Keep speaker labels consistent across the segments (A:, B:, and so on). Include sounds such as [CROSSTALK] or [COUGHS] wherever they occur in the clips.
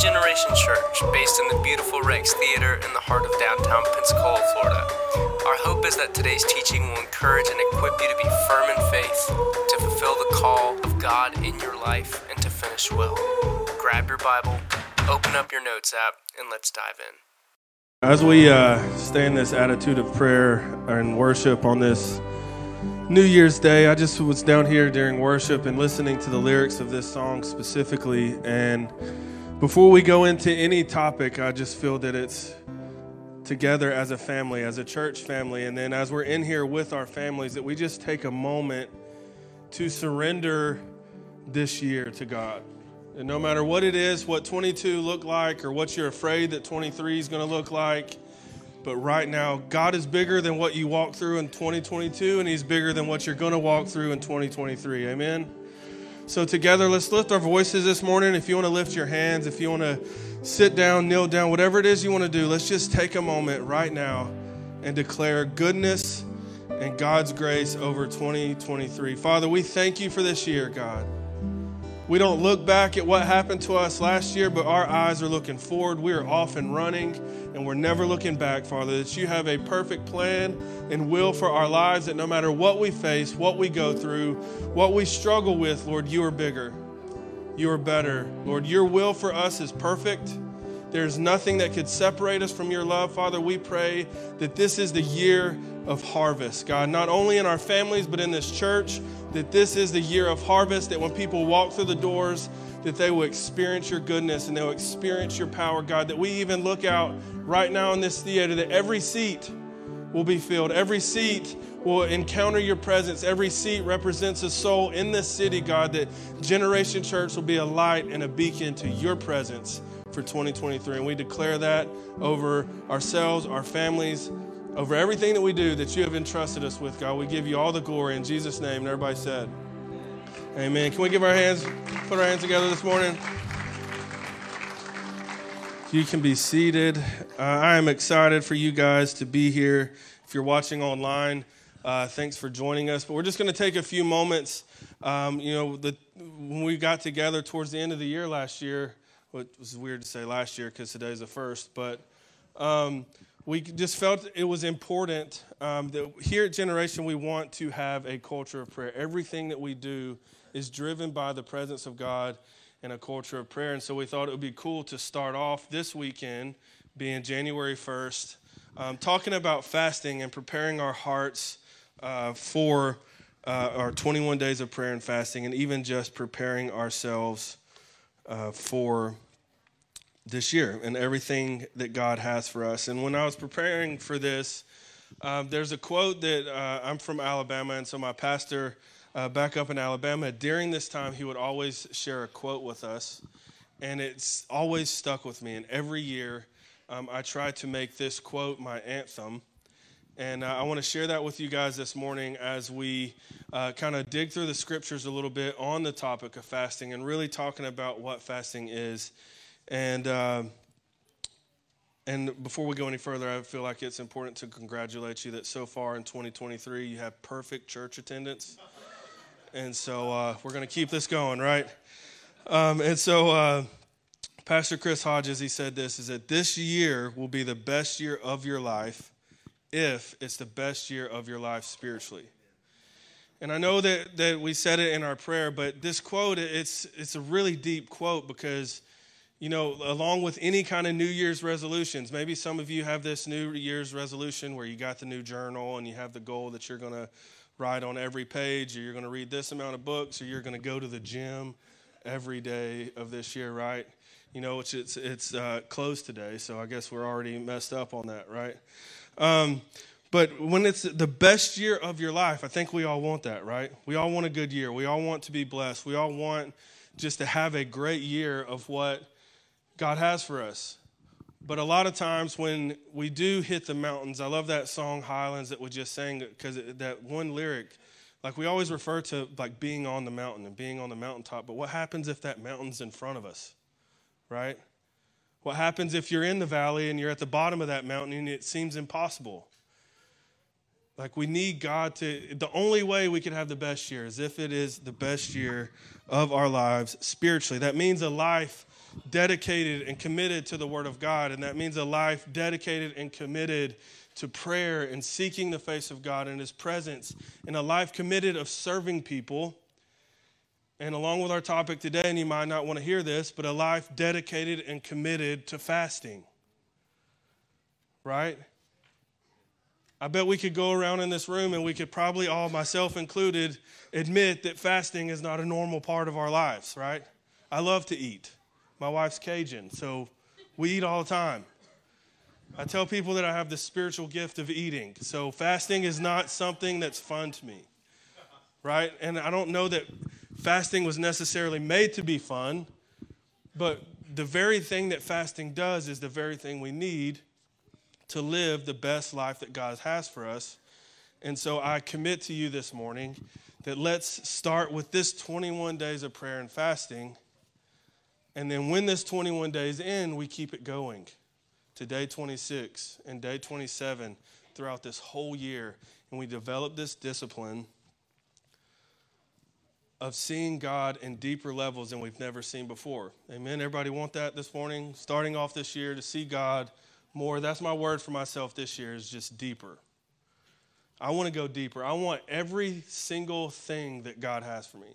A: Generation Church, based in the beautiful Rex Theater in the heart of downtown Pensacola, Florida. Our hope is that today's teaching will encourage and equip you to be firm in faith, to fulfill the call of God in your life, and to finish well. Grab your Bible, open up your notes app, and let's dive in.
B: As we uh, stay in this attitude of prayer and worship on this New Year's Day, I just was down here during worship and listening to the lyrics of this song specifically. And before we go into any topic, I just feel that it's together as a family, as a church family, and then as we're in here with our families, that we just take a moment to surrender this year to God. And no matter what it is, what 22 look like, or what you're afraid that 23 is going to look like, but right now, God is bigger than what you walk through in 2022, and He's bigger than what you're going to walk through in 2023. Amen? So, together, let's lift our voices this morning. If you want to lift your hands, if you want to sit down, kneel down, whatever it is you want to do, let's just take a moment right now and declare goodness and God's grace over 2023. Father, we thank you for this year, God. We don't look back at what happened to us last year, but our eyes are looking forward. We are off and running, and we're never looking back, Father. That you have a perfect plan and will for our lives, that no matter what we face, what we go through, what we struggle with, Lord, you are bigger. You are better. Lord, your will for us is perfect. There's nothing that could separate us from your love, Father. We pray that this is the year of harvest, God, not only in our families, but in this church, that this is the year of harvest, that when people walk through the doors, that they will experience your goodness and they'll experience your power, God, that we even look out right now in this theater, that every seat will be filled, every seat will encounter your presence. Every seat represents a soul in this city, God, that Generation Church will be a light and a beacon to your presence for 2023. And we declare that over ourselves, our families, over everything that we do that you have entrusted us with, God. We give you all the glory in Jesus' name. And everybody said, Amen. Can we give our hands, put our hands together this morning? You can be seated. Uh, I am excited for you guys to be here. If you're watching online, uh, thanks for joining us. But we're just going to take a few moments. Um, you know, the, when we got together towards the end of the year last year, which was weird to say last year because today's the first, but um, we just felt it was important um, that here at Generation we want to have a culture of prayer. Everything that we do is driven by the presence of God and a culture of prayer. And so we thought it would be cool to start off this weekend, being January 1st, um, talking about fasting and preparing our hearts uh, for uh, our 21 days of prayer and fasting, and even just preparing ourselves uh, for this year and everything that God has for us. And when I was preparing for this, um, there's a quote that uh, I'm from Alabama, and so my pastor uh, back up in Alabama, during this time, he would always share a quote with us, and it's always stuck with me. And every year, um, I try to make this quote my anthem. And uh, I want to share that with you guys this morning as we uh, kind of dig through the scriptures a little bit on the topic of fasting and really talking about what fasting is and uh, and before we go any further, I feel like it's important to congratulate you that so far in 2023 you have perfect church attendance, and so uh, we're going to keep this going, right? Um, and so. Uh, Pastor Chris Hodges, he said this is that this year will be the best year of your life if it's the best year of your life spiritually. And I know that, that we said it in our prayer, but this quote, it's, it's a really deep quote because you know, along with any kind of New Year's resolutions, maybe some of you have this New Year's resolution where you got the new journal and you have the goal that you're going to write on every page, or you're going to read this amount of books, or you're going to go to the gym every day of this year, right? You know, it's it's, it's uh, closed today, so I guess we're already messed up on that, right? Um, but when it's the best year of your life, I think we all want that, right? We all want a good year. We all want to be blessed. We all want just to have a great year of what God has for us. But a lot of times when we do hit the mountains, I love that song Highlands that we just sang because that one lyric, like we always refer to like being on the mountain and being on the mountaintop. But what happens if that mountain's in front of us, right? What happens if you're in the valley and you're at the bottom of that mountain and it seems impossible? Like we need God to, the only way we could have the best year is if it is the best year of our lives spiritually. That means a life dedicated and committed to the Word of God. And that means a life dedicated and committed to prayer and seeking the face of God and His presence, and a life committed of serving people. And along with our topic today, and you might not want to hear this, but a life dedicated and committed to fasting. Right? I bet we could go around in this room and we could probably all, myself included, admit that fasting is not a normal part of our lives, right? I love to eat. My wife's Cajun, so we eat all the time. I tell people that I have the spiritual gift of eating. So fasting is not something that's fun to me, right? And I don't know that fasting was necessarily made to be fun, but the very thing that fasting does is the very thing we need to live the best life that God has for us. And so I commit to you this morning that let's start with this 21 days of prayer and fasting. And then when this 21 days end, we keep it going to day 26 and day 27 throughout this whole year. And we develop this discipline of seeing God in deeper levels than we've never seen before. Amen. Everybody want that this morning? Starting off this year to see God more. That's my word for myself this year is just deeper. I want to go deeper. I want every single thing that God has for me.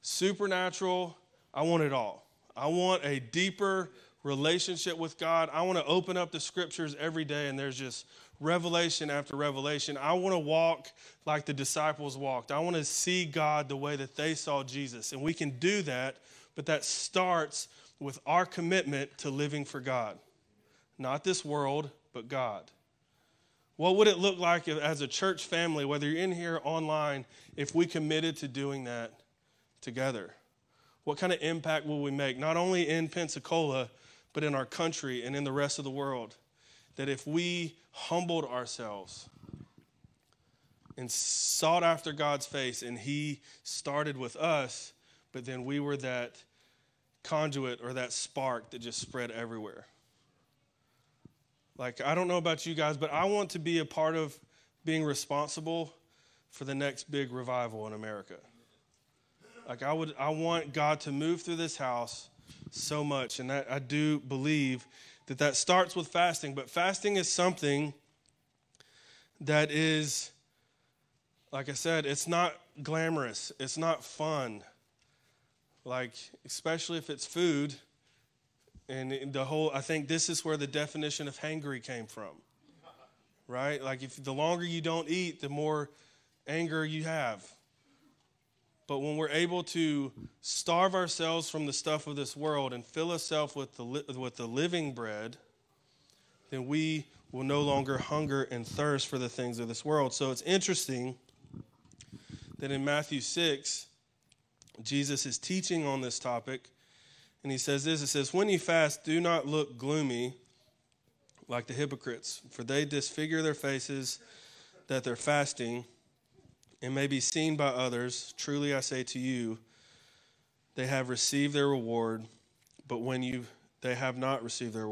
B: Supernatural, I want it all. I want a deeper relationship with God. I want to open up the scriptures every day and there's just revelation after revelation. I want to walk like the disciples walked. I want to see God the way that they saw Jesus. And we can do that, but that starts with our commitment to living for God. Not this world, but God. What would it look like if, as a church family, whether you're in here online, if we committed to doing that together? What kind of impact will we make, not only in Pensacola, but in our country and in the rest of the world? That if we humbled ourselves and sought after God's face, and He started with us, but then we were that conduit or that spark that just spread everywhere. Like, I don't know about you guys, but I want to be a part of being responsible for the next big revival in America. Like, I would, I want God to move through this house so much, and that I do believe that that starts with fasting. But fasting is something that is, like I said, it's not glamorous, it's not fun. Like, especially if it's food and the whole, I think this is where the definition of hangry came from. Right? Like, if the longer you don't eat, the more anger you have. But when we're able to starve ourselves from the stuff of this world and fill ourselves with the, with the living bread, then we will no longer hunger and thirst for the things of this world. So it's interesting that in Matthew 6, Jesus is teaching on this topic and he says this it says, When you fast, do not look gloomy like the hypocrites, for they disfigure their faces that they're fasting and may be seen by others. Truly I say to you, they have received their reward, but when you they have not received their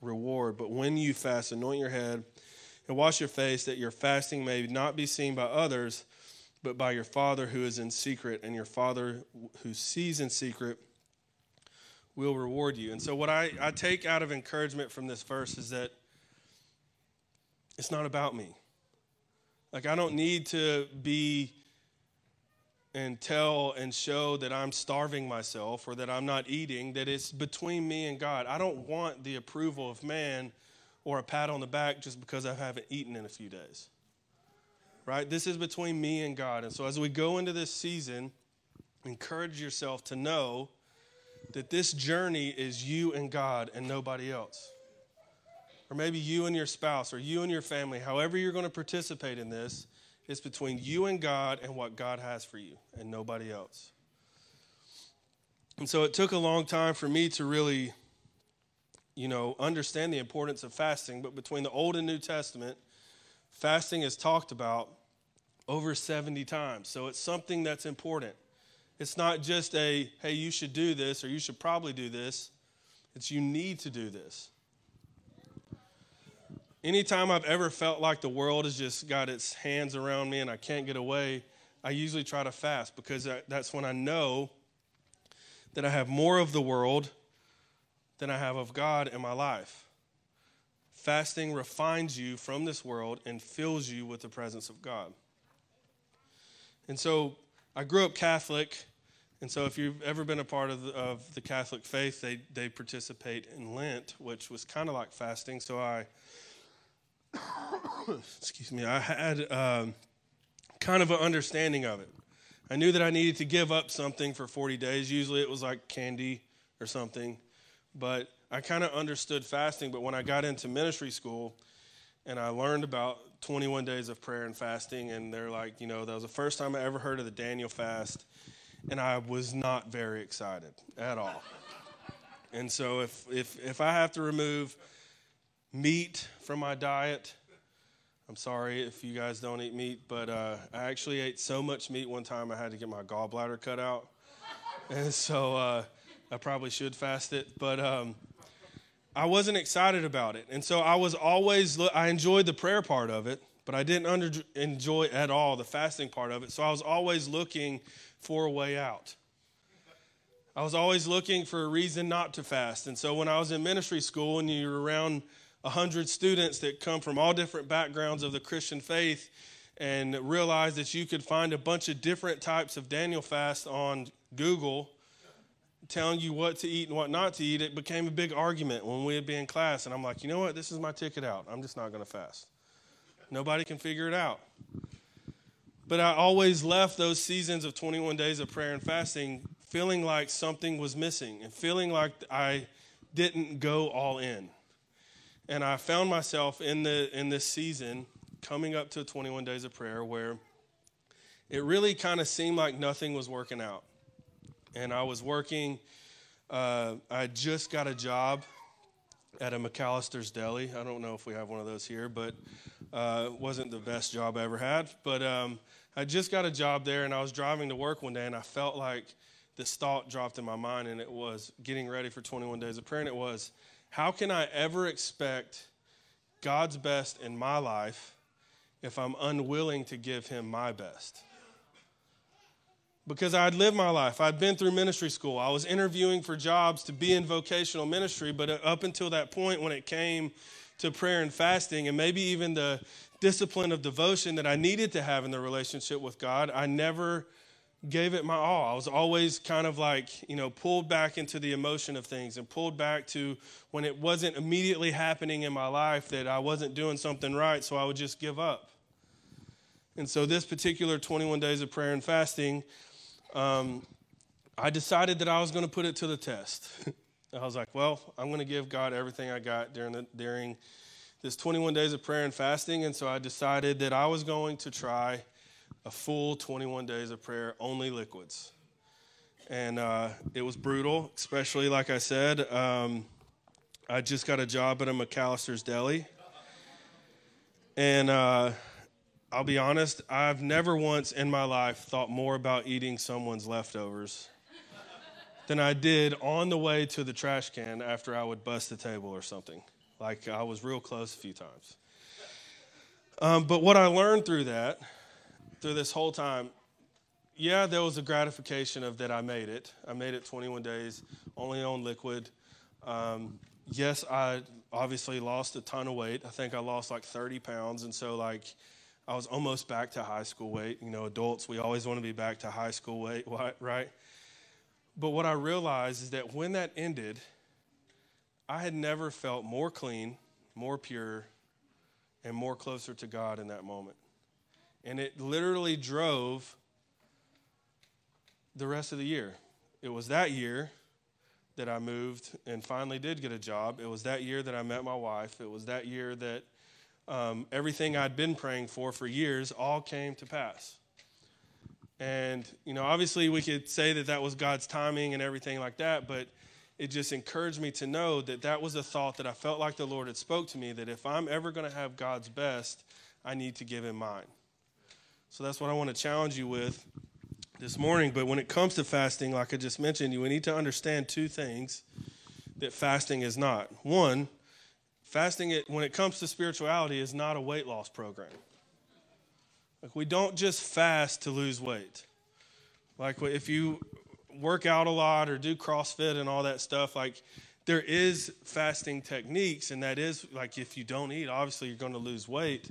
B: reward, but when you fast, anoint your head and wash your face, that your fasting may not be seen by others, but by your Father who is in secret, and your Father who sees in secret will reward you. And so, what I, I take out of encouragement from this verse is that it's not about me. Like, I don't need to be and tell and show that I'm starving myself or that I'm not eating, that it's between me and God. I don't want the approval of man or a pat on the back just because I haven't eaten in a few days. Right? This is between me and God. And so as we go into this season, encourage yourself to know that this journey is you and God and nobody else. Or maybe you and your spouse or you and your family, however you're going to participate in this, it's between you and God and what God has for you and nobody else. And so it took a long time for me to really, you know, understand the importance of fasting. But between the Old and New Testament, fasting is talked about over 70 times. So it's something that's important. It's not just a, hey, you should do this or you should probably do this. It's you need to do this. Anytime I've ever felt like the world has just got its hands around me and I can't get away, I usually try to fast because that's when I know that I have more of the world than I have of God in my life. Fasting refines you from this world and fills you with the presence of God. And so I grew up Catholic. And so, if you've ever been a part of the, of the Catholic faith, they, they participate in Lent, which was kind of like fasting. So, I, [COUGHS] excuse me, I had um, kind of an understanding of it. I knew that I needed to give up something for 40 days. Usually, it was like candy or something. But I kind of understood fasting. But when I got into ministry school and I learned about 21 days of prayer and fasting, and they're like, you know, that was the first time I ever heard of the Daniel fast and I was not very excited at all. And so if if if I have to remove meat from my diet, I'm sorry if you guys don't eat meat, but uh, I actually ate so much meat one time I had to get my gallbladder cut out, [LAUGHS] and so uh, I probably should fast it, but. Um, I wasn't excited about it. And so I was always, I enjoyed the prayer part of it, but I didn't under, enjoy at all the fasting part of it. So I was always looking for a way out. I was always looking for a reason not to fast. And so when I was in ministry school and you're around 100 students that come from all different backgrounds of the Christian faith and realized that you could find a bunch of different types of Daniel fast on Google telling you what to eat and what not to eat, it became a big argument when we'd be in class. And I'm like, you know what? This is my ticket out. I'm just not going to fast. Nobody can figure it out. But I always left those seasons of 21 days of prayer and fasting feeling like something was missing and feeling like I didn't go all in. And I found myself in, the, in this season coming up to 21 days of prayer where it really kind of seemed like nothing was working out. And I was working, uh, I just got a job at a McAlister's Deli. I don't know if we have one of those here, but uh, wasn't the best job I ever had. But um, I just got a job there, and I was driving to work one day, and I felt like this thought dropped in my mind, and it was getting ready for 21 days of prayer, and it was, how can I ever expect God's best in my life if I'm unwilling to give Him my best? because I'd lived my life. I'd been through ministry school. I was interviewing for jobs to be in vocational ministry, but up until that point, when it came to prayer and fasting, and maybe even the discipline of devotion that I needed to have in the relationship with God, I never gave it my all. I was always kind of like, you know, pulled back into the emotion of things and pulled back to when it wasn't immediately happening in my life that I wasn't doing something right, so I would just give up. And so, this particular 21 days of prayer and fasting, um, I decided that I was going to put it to the test. [LAUGHS] I was like, well, I'm going to give God everything I got during the, during this 21 days of prayer and fasting. And so I decided that I was going to try a full 21 days of prayer, only liquids. And uh, it was brutal, especially like I said. Um, I just got a job at a McAlister's Deli. And uh, I'll be honest, I've never once in my life thought more about eating someone's leftovers than I did on the way to the trash can after I would bust the table or something. Like I was real close a few times. Um, but what I learned through that, through this whole time, yeah, there was a gratification of that I made it. I made it 21 days, only on liquid. Um, yes, I obviously lost a ton of weight. I think I lost like 30 pounds. And so, like, I was almost back to high school weight. You know, adults, we always want to be back to high school weight, [LAUGHS] right? But what I realized is that when that ended, I had never felt more clean, more pure, and more closer to God in that moment. And it literally drove the rest of the year. It was that year that I moved and finally did get a job. It was that year that I met my wife. It was that year that um, everything I'd been praying for for years all came to pass. And, you know, obviously we could say that that was God's timing and everything like that, but it just encouraged me to know that that was a thought that I felt like the Lord had spoke to me that if I'm ever going to have God's best, I need to give him mine. So that's what I want to challenge you with this morning. But when it comes to fasting, like I just mentioned, you need to understand two things that fasting is not. One, fasting when it comes to spirituality is not a weight loss program. Like we don't just fast to lose weight. Like if you work out a lot or do CrossFit and all that stuff, like there is fasting techniques, and that is like if you don't eat, obviously you're going to lose weight.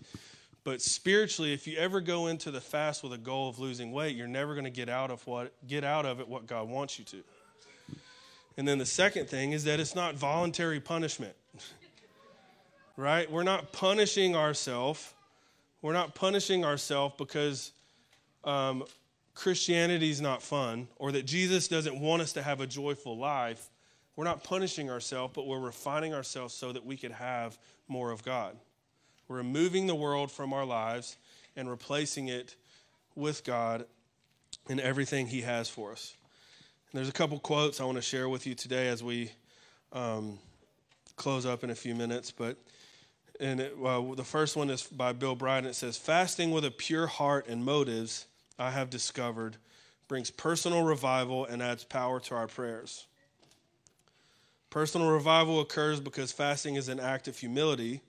B: But spiritually, if you ever go into the fast with a goal of losing weight, you're never going to get out of what get out of it what God wants you to. And then the second thing is that it's not voluntary punishment. [LAUGHS] right? We're not punishing ourselves. We're not punishing ourselves because um, Christianity is not fun or that Jesus doesn't want us to have a joyful life. We're not punishing ourselves, but we're refining ourselves so that we could have more of God. Removing the world from our lives and replacing it with God and everything He has for us. And there's a couple quotes I want to share with you today as we um, close up in a few minutes. But and it, well, the first one is by Bill Bright. It says, "Fasting with a pure heart and motives, I have discovered, brings personal revival and adds power to our prayers." Personal revival occurs because fasting is an act of humility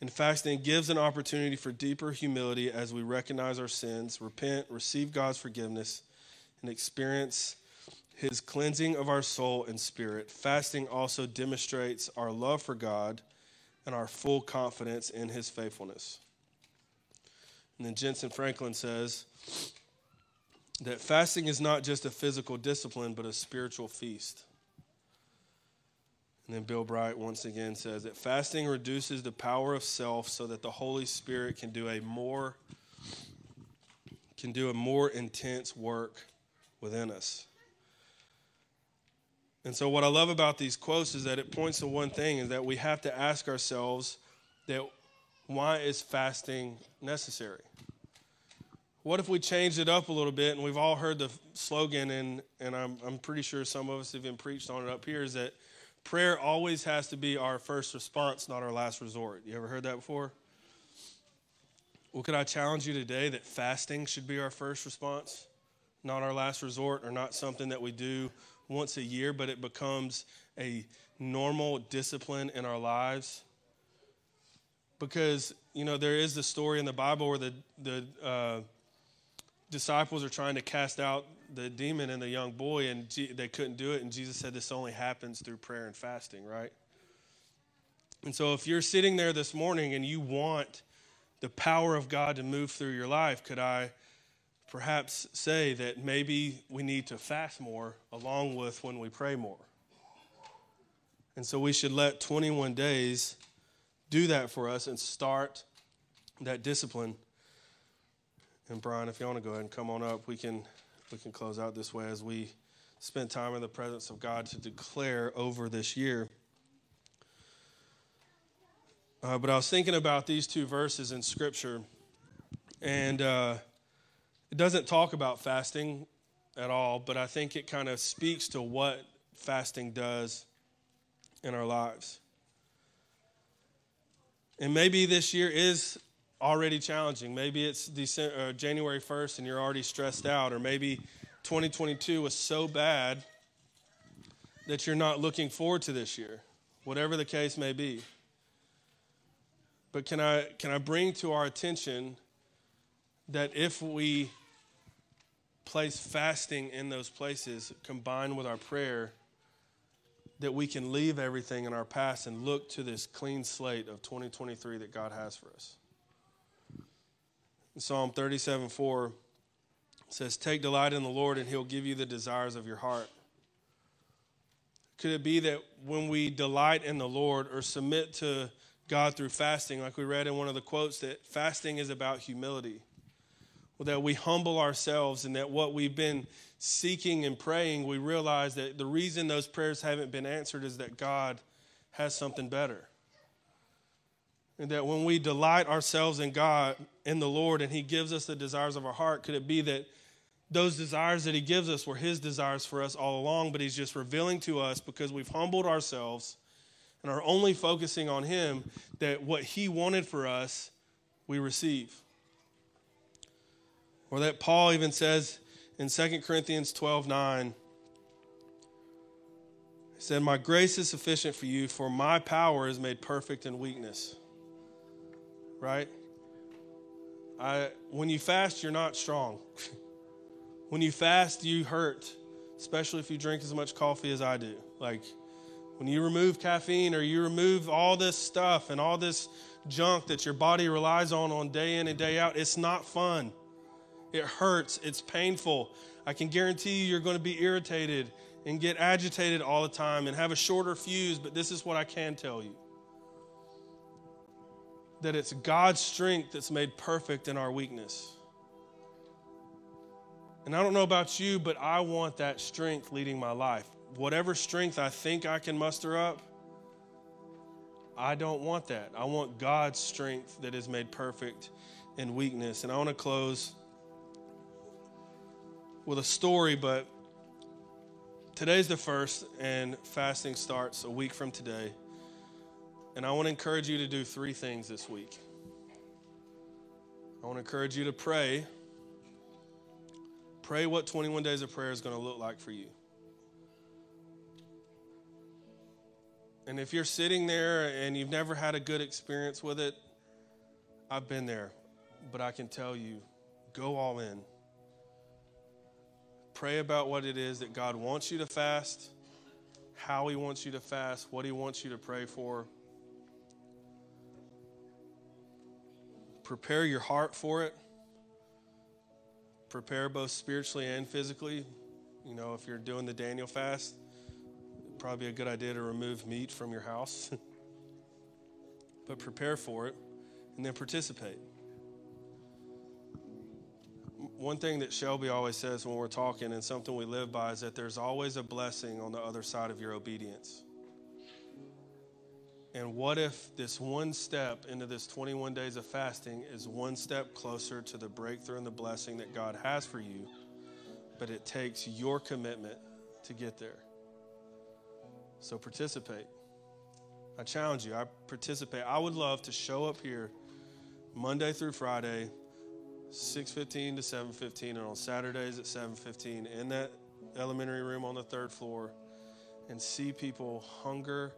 B: and fasting gives an opportunity for deeper humility as we recognize our sins, repent, receive God's forgiveness, and experience his cleansing of our soul and spirit. Fasting also demonstrates our love for God and our full confidence in his faithfulness. And then Jentezen Franklin says that fasting is not just a physical discipline, but a spiritual feast. And then Bill Bright once again says that fasting reduces the power of self so that the Holy Spirit can do a more can do a more intense work within us. And so what I love about these quotes is that it points to one thing is that we have to ask ourselves that why is fasting necessary? What if we changed it up a little bit and we've all heard the slogan and and I'm I'm pretty sure some of us have been preached on it up here is that prayer always has to be our first response, not our last resort. You ever heard that before? Well, could I challenge you today that fasting should be our first response, not our last resort, or not something that we do once a year, but it becomes a normal discipline in our lives? Because, you know, there is the story in the Bible where the, the uh, disciples are trying to cast out the demon in the young boy, and G- they couldn't do it. And Jesus said this only happens through prayer and fasting, right? And so, if you're sitting there this morning and you want the power of God to move through your life, could I perhaps say that maybe we need to fast more along with when we pray more? And so, we should let 21 days do that for us and start that discipline. And Brian, if you want to go ahead and come on up, we can we can close out this way as we spend time in the presence of God to declare over this year. Uh, but I was thinking about these two verses in Scripture, and uh, it doesn't talk about fasting at all, but I think it kind of speaks to what fasting does in our lives. And maybe this year is already challenging. Maybe it's December, uh, January 1st and you're already stressed out, or maybe 2022 was so bad that you're not looking forward to this year, whatever the case may be. But can I, can I bring to our attention that if we place fasting in those places combined with our prayer, that we can leave everything in our past and look to this clean slate of 2023 that God has for us. Psalm 37 4 says, Take delight in the Lord, and he'll give you the desires of your heart. Could it be that when we delight in the Lord or submit to God through fasting, like we read in one of the quotes, that fasting is about humility? Well, that we humble ourselves and that what we've been seeking and praying, we realize that the reason those prayers haven't been answered is that God has something better. And that when we delight ourselves in God, in the Lord, and He gives us the desires of our heart, could it be that those desires that He gives us were His desires for us all along, but He's just revealing to us because we've humbled ourselves and are only focusing on Him that what He wanted for us, we receive? Or that Paul even says in 2 Corinthians 12 9, he said, My grace is sufficient for you, for my power is made perfect in weakness right? I, when you fast, you're not strong. [LAUGHS] when you fast, you hurt. especially if you drink as much coffee as I do. Like, when you remove caffeine or you remove all this stuff and all this junk that your body relies on on day in and day out, it's not fun. It hurts, it's painful. I can guarantee you, you're going to be irritated and get agitated all the time and have a shorter fuse, but this is what I can tell you that it's God's strength that's made perfect in our weakness. And I don't know about you, but I want that strength leading my life. Whatever strength I think I can muster up, I don't want that. I want God's strength that is made perfect in weakness. And I want to close with a story, but today's the first, and fasting starts a week from today. And I want to encourage you to do three things this week. I want to encourage you to pray. Pray what 21 days of prayer is going to look like for you. And if you're sitting there and you've never had a good experience with it, I've been there. But I can tell you, go all in. Pray about what it is that God wants you to fast, how He wants you to fast, what He wants you to pray for. Prepare your heart for it. Prepare both spiritually and physically. You know, if you're doing the Daniel fast, probably a good idea to remove meat from your house. [LAUGHS] but prepare for it and then participate. One thing that Shelby always says when we're talking, and something we live by, is that there's always a blessing on the other side of your obedience. And what if this one step into this 21 days of fasting is one step closer to the breakthrough and the blessing that God has for you, but it takes your commitment to get there? So participate. I challenge you. I participate. I would love to show up here Monday through Friday, 6:15 to 7:15, and on Saturdays at 7:15 in that elementary room on the third floor, and see people hunger,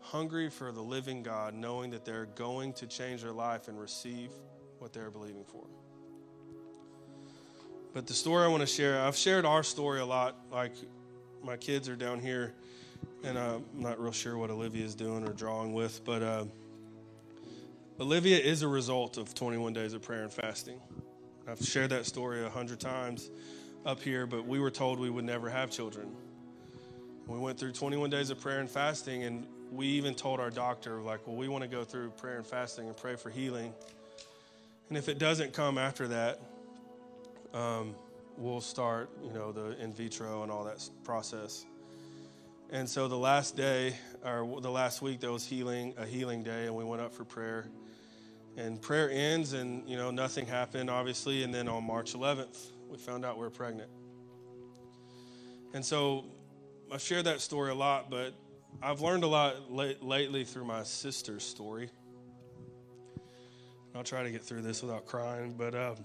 B: hungry for the living God, knowing that they're going to change their life and receive what they're believing for. But the story I want to share, I've shared our story a lot. Like my kids are down here and I'm not real sure what Olivia is doing or drawing with, but uh, Olivia is a result of 21 days of prayer and fasting. I've shared that story a hundred times up here, but we were told we would never have children. We went through 21 days of prayer and fasting, and we even told our doctor, like, well, we want to go through prayer and fasting and pray for healing. And if it doesn't come after that, um, we'll start, you know, the in vitro and all that process. And so the last day, or the last week, there was healing, a healing day, and we went up for prayer. And prayer ends, and you know nothing happened, obviously. And then on March 11th, we found out we are pregnant. And so I've shared that story a lot, but I've learned a lot late, lately through my sister's story. I'll try to get through this without crying, but um,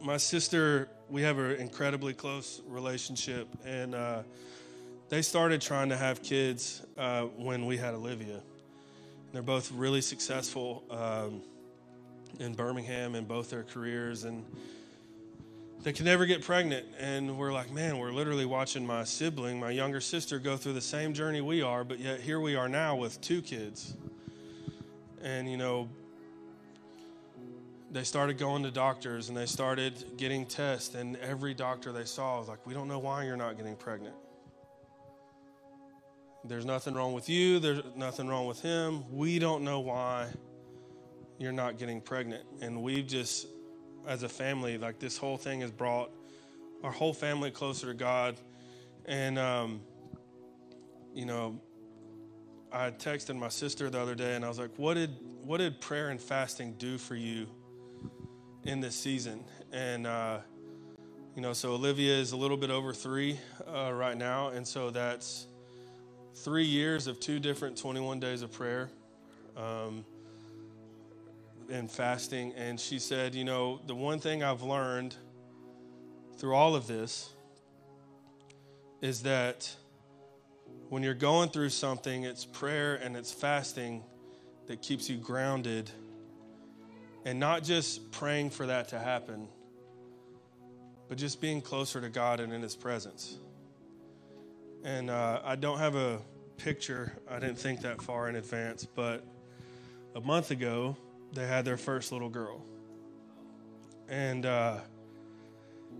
B: my sister, we have an incredibly close relationship, and. Uh, they started trying to have kids uh, when we had Olivia. They're both really successful um, in Birmingham in both their careers, and they could never get pregnant. And we're like, man, we're literally watching my sibling, my younger sister, go through the same journey we are, but yet here we are now with two kids. And, you know, they started going to doctors and they started getting tests, and every doctor they saw was like, we don't know why you're not getting pregnant. There's nothing wrong with you. There's nothing wrong with him. We don't know why you're not getting pregnant. And we've just, as a family, like this whole thing has brought our whole family closer to God. And, um, you know, I texted my sister the other day and I was like, what did, what did prayer and fasting do for you in this season? And, uh, you know, so Olivia is a little bit over three uh, right now. And so that's, three years of two different 21 days of prayer um, and fasting. And she said, You know, the one thing I've learned through all of this is that when you're going through something, it's prayer and it's fasting that keeps you grounded and not just praying for that to happen, but just being closer to God and in His presence. And uh, I don't have a picture, I didn't think that far in advance, but a month ago, they had their first little girl. And uh,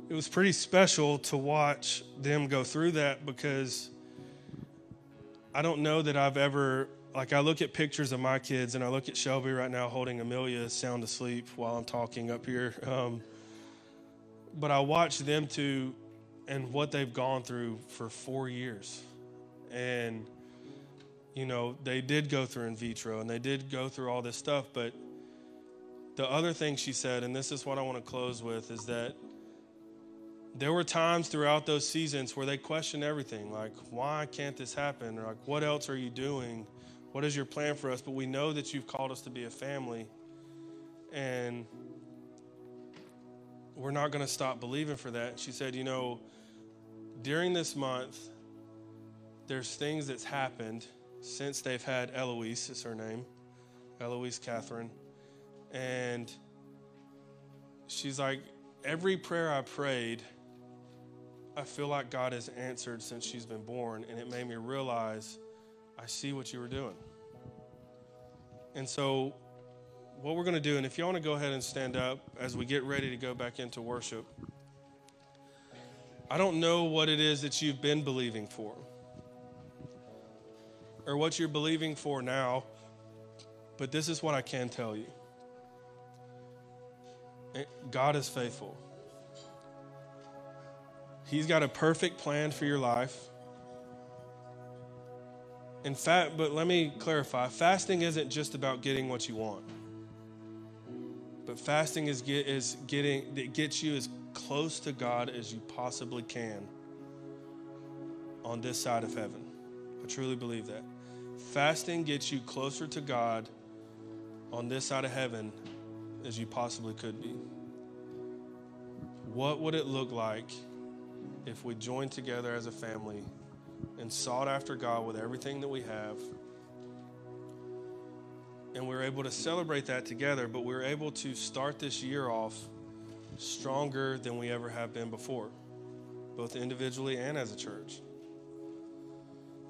B: it was pretty special to watch them go through that because I don't know that I've ever, like, I look at pictures of my kids and I look at Shelby right now holding Amelia sound asleep while I'm talking up here. Um, but I watch them two and what they've gone through for four years. And, you know, they did go through in vitro and they did go through all this stuff. But the other thing she said, and this is what I want to close with, is that there were times throughout those seasons where they questioned everything like, why can't this happen? Or like, what else are you doing? What is your plan for us? But we know that you've called us to be a family. And we're not going to stop believing for that. She said, you know, during this month, there's things that's happened since they've had Eloise, is her name, Eloise Catherine. And she's like, every prayer I prayed, I feel like God has answered since she's been born. And it made me realize I see what you were doing. And so what we're going to do, and if you want to go ahead and stand up as we get ready to go back into worship, I don't know what it is that you've been believing for or what you're believing for now, but this is what I can tell you God is faithful. He's got a perfect plan for your life. In fact, but let me clarify fasting isn't just about getting what you want. But fasting is, get, is getting, it gets you as close to God as you possibly can on this side of heaven. I truly believe that. Fasting gets you closer to God on this side of heaven as you possibly could be. What would it look like if we joined together as a family and sought after God with everything that we have? and we were able to celebrate that together, but we were able to start this year off stronger than we ever have been before, both individually and as a church.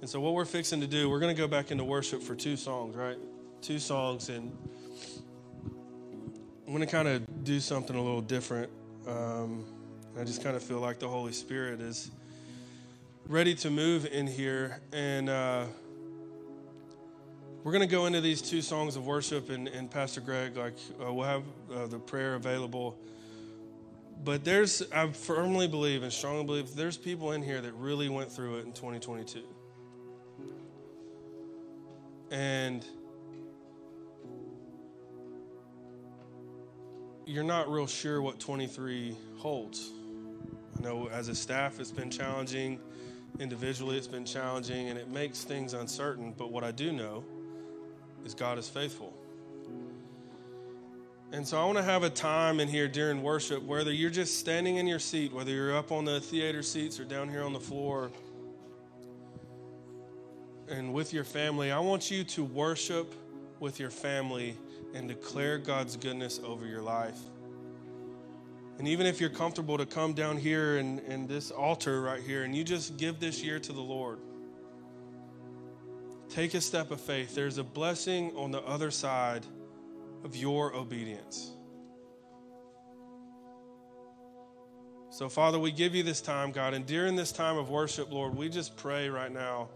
B: And so, what we're fixing to do, we're going to go back into worship for two songs, right? Two songs, and I'm going to kind of do something a little different. Um, I just kind of feel like the Holy Spirit is ready to move in here. And, uh, we're going to go into these two songs of worship, and, and Pastor Greg, like, uh, we'll have uh, the prayer available. But there's, I firmly believe and strongly believe there's people in here that really went through it in 2022. And you're not real sure what 23 holds. I know as a staff, it's been challenging. Individually, it's been challenging, and it makes things uncertain. But what I do know is God is faithful. And so I want to have a time in here during worship, whether you're just standing in your seat, whether you're up on the theater seats or down here on the floor, and with your family, I want you to worship with your family and declare God's goodness over your life. And even if you're comfortable to come down here and, and this altar right here and you just give this year to the Lord. Take a step of faith. There's a blessing on the other side of your obedience. So, Father, we give you this time, God, and during this time of worship, Lord, we just pray right now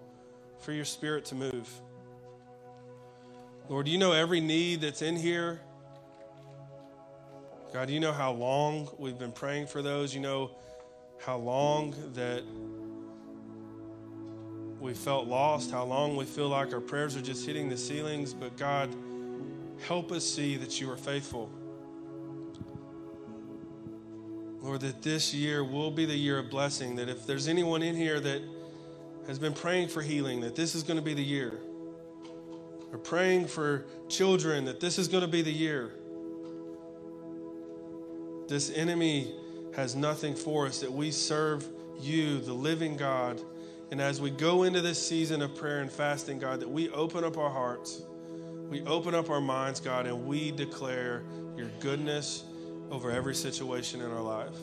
B: for your spirit to move. Lord, you know every need that's in here. God, you know how long we've been praying for those. You know how long that we felt lost, how long we feel like our prayers are just hitting the ceilings. But God, help us see that you are faithful. Lord, that this year will be the year of blessing. That if there's anyone in here that has been praying for healing, that this is going to be the year. Or praying for children, that this is going to be the year. This enemy has nothing for us, that we serve you, the living God and as we go into this season of prayer and fasting, God, that we open up our hearts, we open up our minds, God, and we declare your goodness over every situation in our life.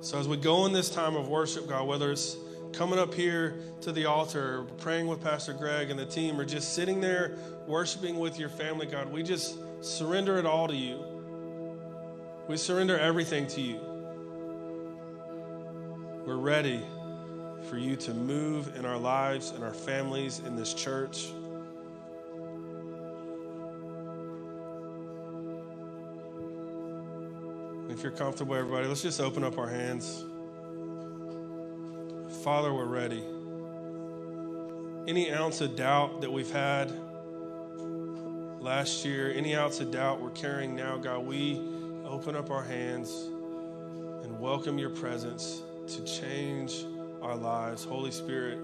B: So, as we go in this time of worship, God, whether it's coming up here to the altar, praying with Pastor Greg and the team, or just sitting there worshiping with your family, God, we just surrender it all to you. We surrender everything to you. We're ready for you to move in our lives and our families in this church. If you're comfortable, everybody, let's just open up our hands. Father, we're ready. Any ounce of doubt that we've had last year, any ounce of doubt we're carrying now, God, we open up our hands and welcome your presence to change our lives. Holy Spirit,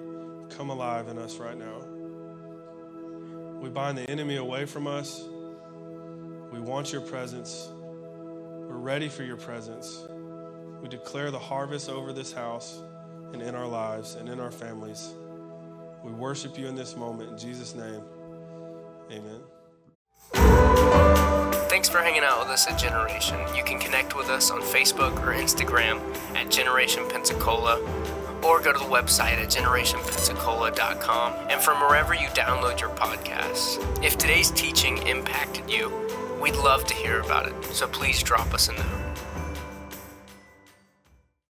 B: come alive in us right now. We bind the enemy away from us. We want your presence. We're ready for your presence. We declare the harvest over this house and in our lives and in our families. We worship you in this moment. In Jesus' name, amen.
A: Thanks for hanging out with us at Generation. You can connect with us on Facebook or Instagram at Generation Pensacola or go to the website at generationpensacola.com and from wherever you download your podcasts. If today's teaching impacted you, we'd love to hear about it, so please drop us a note.